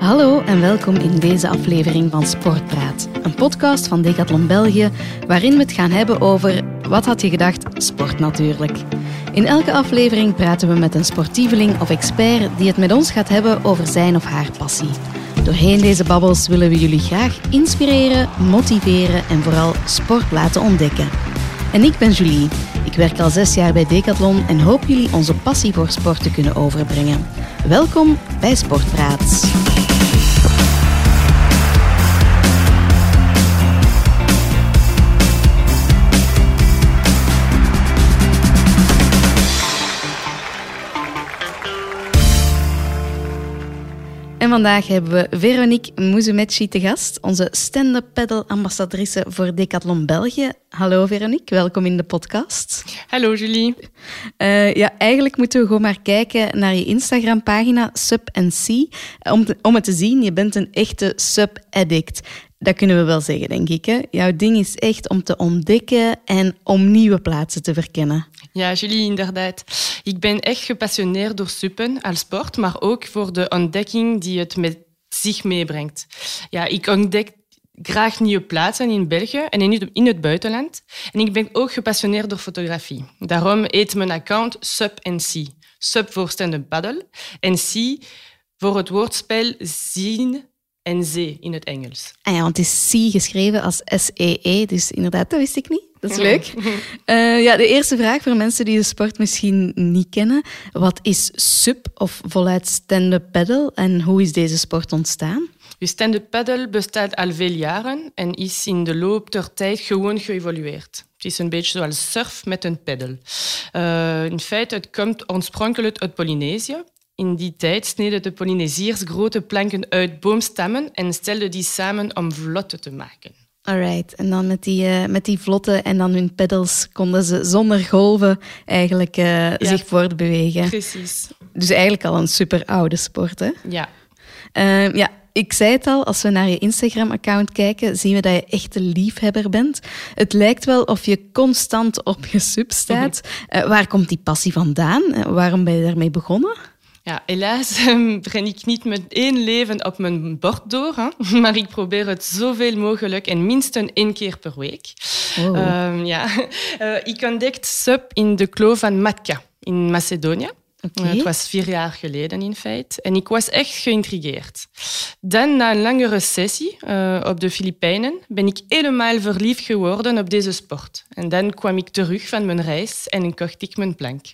Hallo en welkom in deze aflevering van Sportpraat, een podcast van Decathlon België, waarin we het gaan hebben over, wat had je gedacht, sport natuurlijk. In elke aflevering praten we met een sportieveling of expert die het met ons gaat hebben over zijn of haar passie. Doorheen deze babbels willen we jullie graag inspireren, motiveren en vooral sport laten ontdekken. En ik ben Julie. Ik werk al zes jaar bij Decathlon en hoop jullie onze passie voor sport te kunnen overbrengen. Welkom bij Sportpraat. En vandaag hebben we Veronique Mouzoumetchi te gast, onze stand-up paddle ambassadrice voor Decathlon België. Hallo Veronique, welkom in de podcast. Hallo Julie. Uh, ja, eigenlijk moeten we gewoon maar kijken naar je Instagram-pagina Sub C om, om het te zien. Je bent een echte sub-addict. Dat kunnen we wel zeggen, denk ik. Hè? Jouw ding is echt om te ontdekken en om nieuwe plaatsen te verkennen. Ja, Julie, inderdaad. Ik ben echt gepassioneerd door suppen als sport, maar ook voor de ontdekking die het met zich meebrengt. Ja, ik ontdek graag nieuwe plaatsen in België en in het buitenland. En ik ben ook gepassioneerd door fotografie. Daarom heet mijn account Sub C. Sub voor stand-up paddle en C voor het woordspel zien en zee in het Engels. Ah ja, want het is C geschreven als S-E-E, -E, dus inderdaad, dat wist ik niet. Dat is leuk. Uh, ja, de eerste vraag voor mensen die de sport misschien niet kennen. Wat is SUP of voluit stand-up paddle en hoe is deze sport ontstaan? Stand-up paddle bestaat al veel jaren en is in de loop der tijd gewoon geëvolueerd. Het is een beetje zoals surf met een paddle. Uh, in feite, het komt oorspronkelijk uit Polynesië in die tijd sneden de Polynesiërs grote planken uit boomstammen en stelden die samen om vlotten te maken. Alright, en dan met die, uh, met die vlotten en dan hun pedals konden ze zonder golven eigenlijk uh, ja. zich voortbewegen. Precies. Dus eigenlijk al een super oude sport, hè? Ja. Uh, ja, ik zei het al, als we naar je Instagram-account kijken, zien we dat je echt een liefhebber bent. Het lijkt wel of je constant op je sub staat. Uh, waar komt die passie vandaan? waarom ben je daarmee begonnen? Ja, helaas breng ik niet met één leven op mijn bord door, hè? maar ik probeer het zoveel mogelijk en minstens één keer per week. Oh. Um, ja. Uh, ik ontdekte SUP in de kloof van Matka in Macedonië. Okay. Uh, het was vier jaar geleden in feite. En ik was echt geïntrigeerd. Dan, na een langere sessie uh, op de Filipijnen, ben ik helemaal verliefd geworden op deze sport. En dan kwam ik terug van mijn reis en kocht ik mijn plank.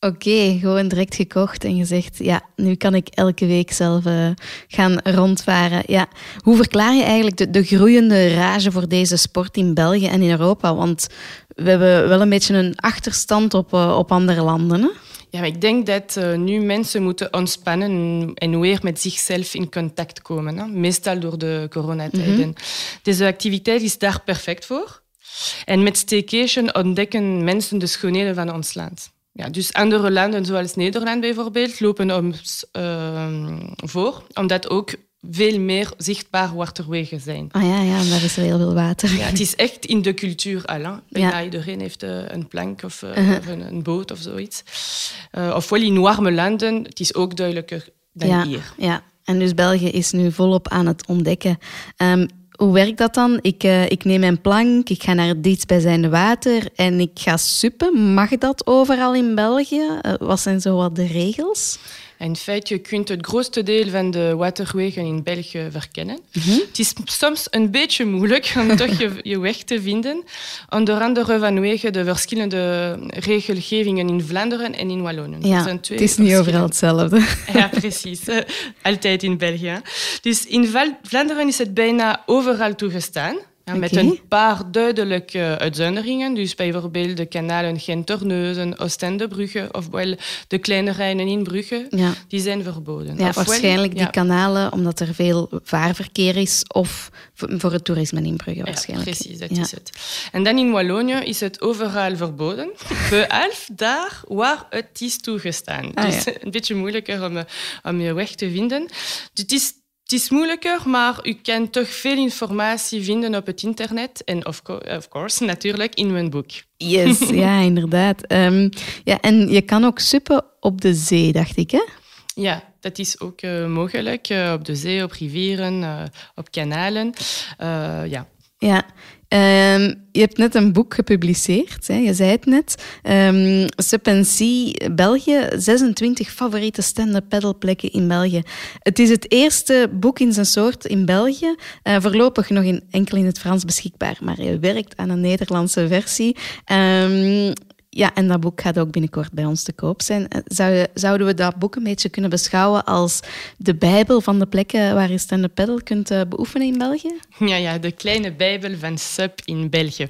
Oké, okay, gewoon direct gekocht en gezegd, ja, nu kan ik elke week zelf uh, gaan rondvaren. Ja. Hoe verklaar je eigenlijk de, de, groeiende rage voor deze sport in België en in Europa? Want we hebben wel een beetje een achterstand op, uh, op andere landen. Hè? Ja, maar ik denk dat uh, nu mensen moeten ontspannen en weer met zichzelf in contact komen. Hè? Meestal door de coronatijden. Mm -hmm. Deze activiteit is daar perfect voor. En met staycation ontdekken mensen de schoonheden van ons land. Ja, dus andere landen, zoals Nederland bijvoorbeeld, lopen ons uh, voor, omdat ook veel meer zichtbaar waterwegen zijn. Ah ja, ja, daar is er heel veel water. Ja, het is echt in de cultuur al. Hè. Bijna ja. iedereen heeft uh, een plank of, uh, uh -huh. of een, een, boot of zoiets. Uh, ofwel in warme landen, het is ook duidelijker dan ja, hier. Ja, en dus België is nu volop aan het ontdekken. Um, hoe werkt dat dan? Ik, uh, ik neem mijn plank, ik ga naar het dichtstbijzijnde water en ik ga suppen. Mag dat overal in België? Uh, wat zijn zo wat de regels? In feite, je kunt het grootste deel van de waterwegen in België verkennen. Mhm. Mm -hmm. Het is soms een beetje moeilijk om toch je, je weg te vinden. Onder andere vanwege de verschillende regelgevingen in Vlaanderen en in Wallonië. Ja, het is niet overal hetzelfde. Ja, precies. Uh, altijd in België. Dus in Vlaanderen is het bijna overal toegestaan. Okay. Met een paar duidelijke uitzonderingen. Dus bijvoorbeeld de kanalen Gent-Terneuzen, Oostende-Brugge, ofwel de kleine Rijnen in Brugge, ja. die zijn verboden. Ja, ofwel, waarschijnlijk die ja. kanalen, omdat er veel vaarverkeer is, of voor het toerisme in Brugge waarschijnlijk. Ja, precies, dat is het. En dan in Wallonië is het overal verboden, behalve daar waar het is toegestaan. Ah, dus een beetje moeilijker om, om je weg te vinden. Dus het is het is moeilijker, maar u kan toch veel informatie vinden op het internet. En of, co of course, natuurlijk in mijn boek. Yes, ja, inderdaad. Um, ja, en je kan ook suppen op de zee, dacht ik, hè? Ja, dat is ook uh, mogelijk uh, op de zee, op rivieren, uh, op kanalen. ja. Ja, um, je hebt net een boek gepubliceerd, hè? je zei het net. Um, Sup België, 26 favoriete stand-up in België. Het is het eerste boek in zijn soort in België. Uh, voorlopig nog enkel in het Frans beschikbaar, maar je werkt aan een Nederlandse versie. Um, ja, en dat boek gaat ook binnenkort bij ons te koop zijn. Eh, zou, zouden we dat boek een beetje kunnen beschouwen als de bijbel van de plekken waar je stand-up paddle kunt uh, beoefenen in België? Ja, ja, de kleine bijbel van SUP in België.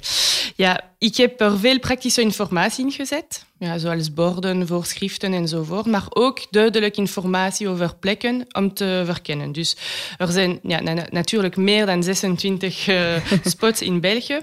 Ja, ik heb er veel praktische informatie in gezet, zoals borden, voorschriften enzovoort, maar ook duidelijk informatie over plekken om te verkennen. Dus er zijn ja, na natuurlijk meer dan 26 uh, eh, spots in België.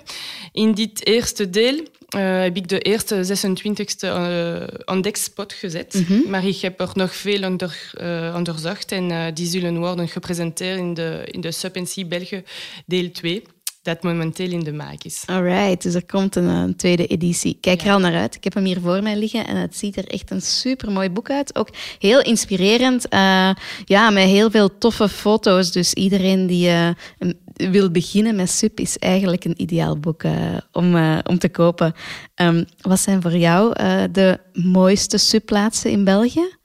In dit eerste deel uh, heb ik de eerste 26e uh, ontdekspot gezet. Mm -hmm. Maar ik heb er nog veel onder, uh, onderzocht en uh, die zullen worden gepresenteerd in de, in de Sub België deel 2 dat momenteel in de maak is. Alright, dus er komt een, een tweede editie. Kijk ja. er al naar uit. Ik heb hem hier voor mij liggen en het ziet er echt een super mooi boek uit. Ook heel inspirerend. Uh, ja, met heel veel toffe foto's. Dus iedereen die uh, wil beginnen met SUP is eigenlijk een ideaal boek uh, om, om te kopen. Um, wat zijn voor jou de mooiste SUP-plaatsen in België?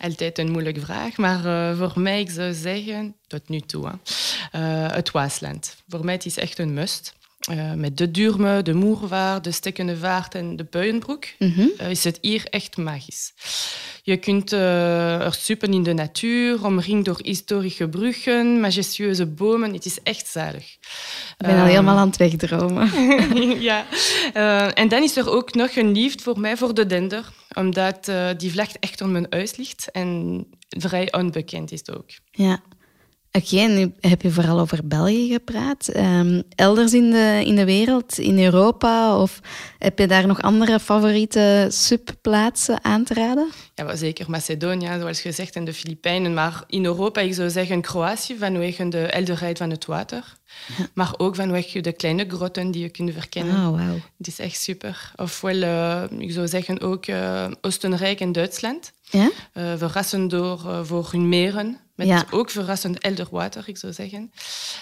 Altijd een moeilijke vraag, maar uh, voor mij, ik zou zeggen, tot nu toe, hè, uh, het Waasland. Voor mij het is echt een must. Uh, met de Durme, de Moervaart, de Stekkende Vaart en de Buienbroek mm -hmm. uh, is het hier echt magisch. Je kunt uh, er suppen in de natuur, omringd door historische bruggen, majestueuze bomen. Het is echt zalig. Ik ben al helemaal aan het wegdromen. ja. en dan is er ook nog een liefde voor mij voor de dender, omdat die vlag echt om mijn huis ligt en vrij onbekend is ook. Ja. Oké, nu heb je vooral over België gepraat. Um, elders in de, in de wereld, in Europa, of heb je daar nog andere favoriete subplaatsen aan te raden? Ja, zeker Macedonië, zoals gezegd, en de Filipijnen. Maar in Europa, ik zou zeggen Kroatië, vanwege de helderheid van het water. Ja. Maar ook vanwege de kleine grotten die je kunt verkennen. Oh, wow. Het is echt super. Ofwel, uh, ik zou zeggen ook uh, Oostenrijk en Duitsland. Ja? Uh, door voor hun meren. Met ja. ook verrassend helder water, ik zou zeggen.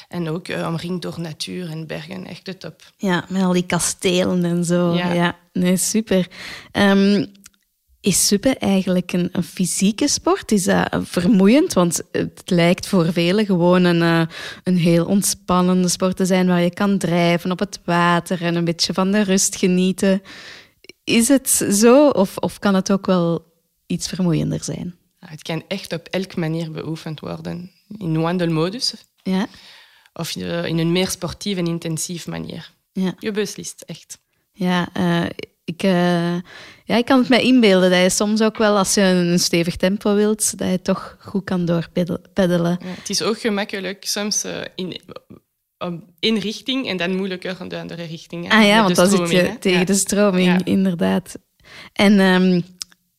En ook uh, omringd door natuur en bergen, echt de top. Ja, met al die kastelen en zo. Ja, ja. nee, super. Um, is suppen eigenlijk een, een, fysieke sport? Is dat vermoeiend? Want het lijkt voor velen gewoon een, uh, een heel ontspannende sport te zijn waar je kan drijven op het water en een beetje van de rust genieten. Is het zo of, of kan het ook wel iets vermoeiender zijn? Het kan echt op elke manier beoefend worden. In wandelmodus. Ja. Of in een meer sportieve en intensief manier. Ja. Je beslist, echt. Ja, uh, ik, uh, ja, ik kan het me inbeelden dat je soms ook wel, als je een stevig tempo wilt, dat je toch goed kan doorpeddelen. Ja, het is ook gemakkelijk soms uh, in, in richting en dan moeilijker in de andere richting. Ah ja, want dan zit je tegen ja. de stroming, inderdaad. En um,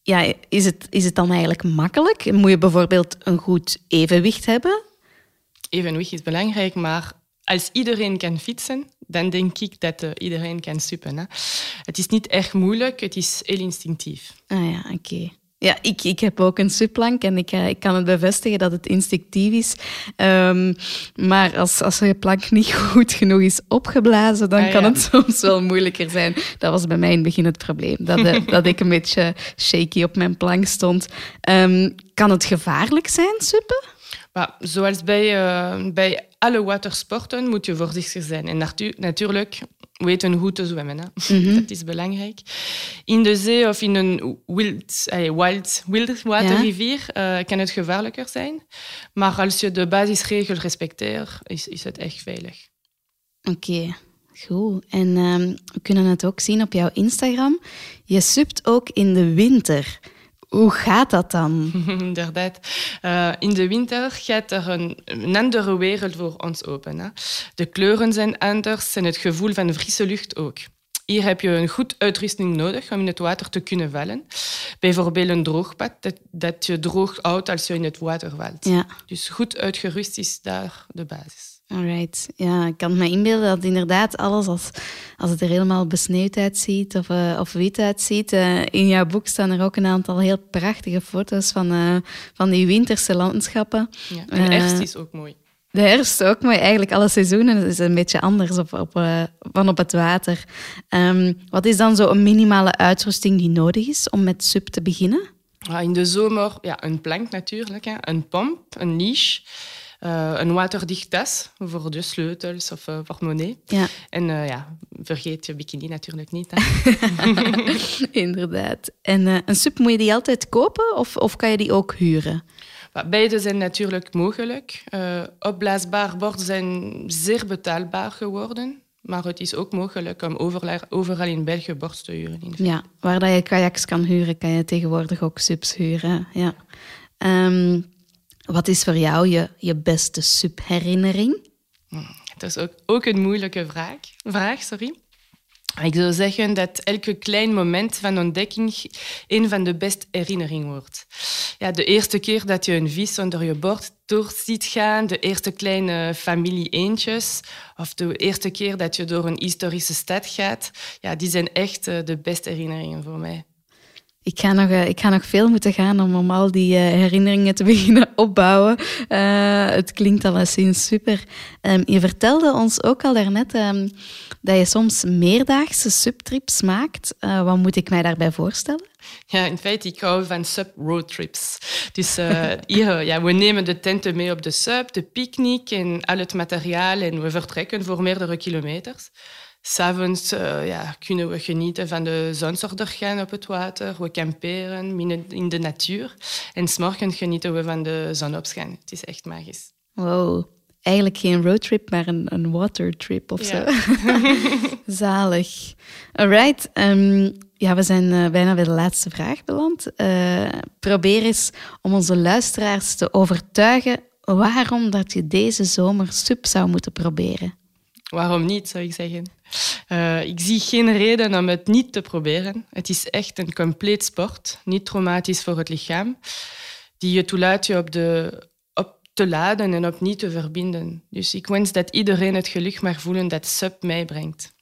ja, is, het, is het dan eigenlijk makkelijk? Moet je bijvoorbeeld een goed evenwicht hebben? Evenwicht is belangrijk, maar als iedereen kan fietsen, dan denk ik dat uh, iedereen kan suppen. Hè. Het is niet echt moeilijk, het is heel instinctief. Ah ja, oké. Okay. Ja, ik, ik heb ook een supplank en ik, uh, ik kan het bevestigen dat het instinctief is. Um, maar als, als je plank niet goed genoeg is opgeblazen, dan ah, kan ja. het soms wel moeilijker zijn. Dat was bij mij in het begin het probleem, dat, uh, dat ik een beetje shaky op mijn plank stond. Um, kan het gevaarlijk zijn, suppen? Maar zoals bij, uh, bij alle watersporten moet je voorzichtig zijn. En natu natuurlijk weten hoe te zwemmen. Hè. Mm -hmm. Dat is belangrijk. In de zee of in een wild, eh, wild, wild waterrivier ja. uh, kan het gevaarlijker zijn. Maar als je de basisregel respecteert, is, is het echt veilig. Oké. Okay. Goed. En um, we kunnen het ook zien op jouw Instagram. Je subt ook in de winter. Hoe gaat dat dan? Inderdaad. Uh, in de winter gaat er een, een, andere wereld voor ons open. Hè. De kleuren zijn anders en het gevoel van frisse lucht ook. Hier heb je een goed uitrusting nodig om in het water te kunnen vallen. Bijvoorbeeld een droogpad, dat, dat je droog houdt als je in het water valt. Ja. Dus goed uitgerust is daar de basis. Alright. Ja, ik kan me inbeelden dat inderdaad alles, als, als het er helemaal besneeuwd uitziet of, uh, of wit uitziet. Uh, in jouw boek staan er ook een aantal heel prachtige foto's van, uh, van die winterse landschappen. Ja, en de herfst is ook mooi. De herfst ook mooi. Eigenlijk alle seizoenen is een beetje anders op, op, van op het water. Um, wat is dan zo een minimale uitrusting die nodig is om met sub te beginnen? In de zomer ja, een plank natuurlijk, hè. een pomp, een niche. Uh, een waterdicht tas voor de sleutels of uh, portemonnee. Ja. En uh, ja, vergeet je bikini natuurlijk niet. Inderdaad. En een sub, moet je die altijd kopen of, of kan je die ook huren? Beide zijn natuurlijk mogelijk. opblaasbaar borden zijn zeer betaalbaar geworden. Maar het is ook mogelijk om overal in België bord te huren. ja, waar dat je kajaks kan huren, kan je tegenwoordig ook subs huren. Ja. Um, wat is voor jou je, je beste subherinnering? Dat is ook, ook een moeilijke vraag. vraag sorry. Ik zou zeggen dat elke klein moment van ontdekking een van de beste herinneringen wordt. Ja, de eerste keer dat je een vis onder je bord door ziet gaan, de eerste kleine familie eentjes, of de eerste keer dat je door een historische stad gaat, ja, die zijn echt eh, de beste herinneringen voor mij ik ga, nog, eh, ik ga nog veel moeten gaan om, om al die uh, herinneringen te beginnen opbouwen. Uh, het klinkt alleszins super. Um, je vertelde ons ook al daarnet um, dat je soms meerdaagse subtrips maakt. Wat moet ik mij daarbij voorstellen? Ja, in feite, ik hou van sub-roadtrips. Dus hier, ja, we nemen de tenten mee op de sub, de picknick en al het materiaal en we vertrekken voor meerdere kilometers. S'avonds uh, ja, kunnen we genieten van de zonsondergang op het water. We kamperen in de natuur. En s'morgens genieten we van de zonopgang. Het is echt magisch. Wow. Eigenlijk geen roadtrip, maar een, een watertrip of ja. zo. Zalig. Alright. Um, ja, we zijn uh, bijna bij de laatste vraag beland. Uh, probeer eens om onze luisteraars te overtuigen waarom dat je deze zomer sub zou moeten proberen. Waarom niet, zou ik zeggen. Uh, ik zie geen reden om het niet te proberen. Het is echt een compleet sport, niet traumatisch voor het lichaam, die je toelaat je op, de, op te laden en opnieuw te verbinden. Dus ik wens dat iedereen het geluk mag voelen dat SUP mij brengt.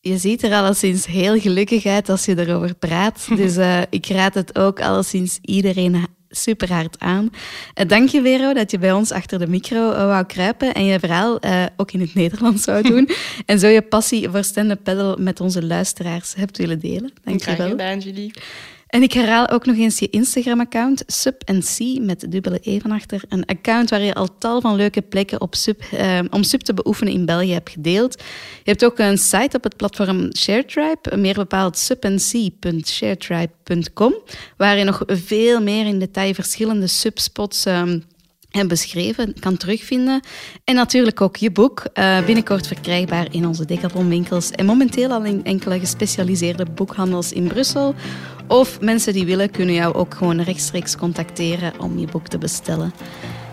Je ziet er alleszins heel gelukkig uit als je erover praat. Dus uh, ik raad het ook alleszins iedereen super hard aan. Uh, dank je, Vero, dat je bij ons achter de micro uh, wou kruipen en je verhaal uh, ook in het Nederlands zou doen. en zo je passie voor stand-up paddle met onze luisteraars hebt willen delen. Dank je wel. Graag gedaan, Julie. En ik herhaal ook nog eens je Instagram-account, Sub C met dubbele E van achter. Een account waar je al tal van leuke plekken op sub, eh, om sub te beoefenen in België hebt gedeeld. Je hebt ook een site op het platform ShareTribe, meer bepaald subnc.sharetribe.com, waar je nog veel meer in detail verschillende subspots... Uh, en beschreven kan terugvinden. En natuurlijk ook je boek, uh, binnenkort verkrijgbaar in onze Decathlon winkels en momenteel al in enkele gespecialiseerde boekhandels in Brussel. Of mensen die willen, kunnen jou ook gewoon rechtstreeks contacteren om je boek te bestellen.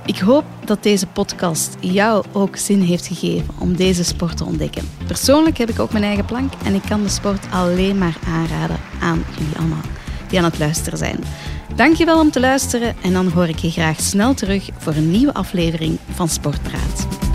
Ik hoop dat deze podcast jou ook zin heeft gegeven om deze sport te ontdekken. Persoonlijk heb ik ook mijn eigen plank en ik kan de sport alleen maar aanraden aan jullie allemaal die aan het luisteren zijn. Dankjewel om te luisteren en dan hoor ik je graag snel terug voor een nieuwe aflevering van Sportpraat.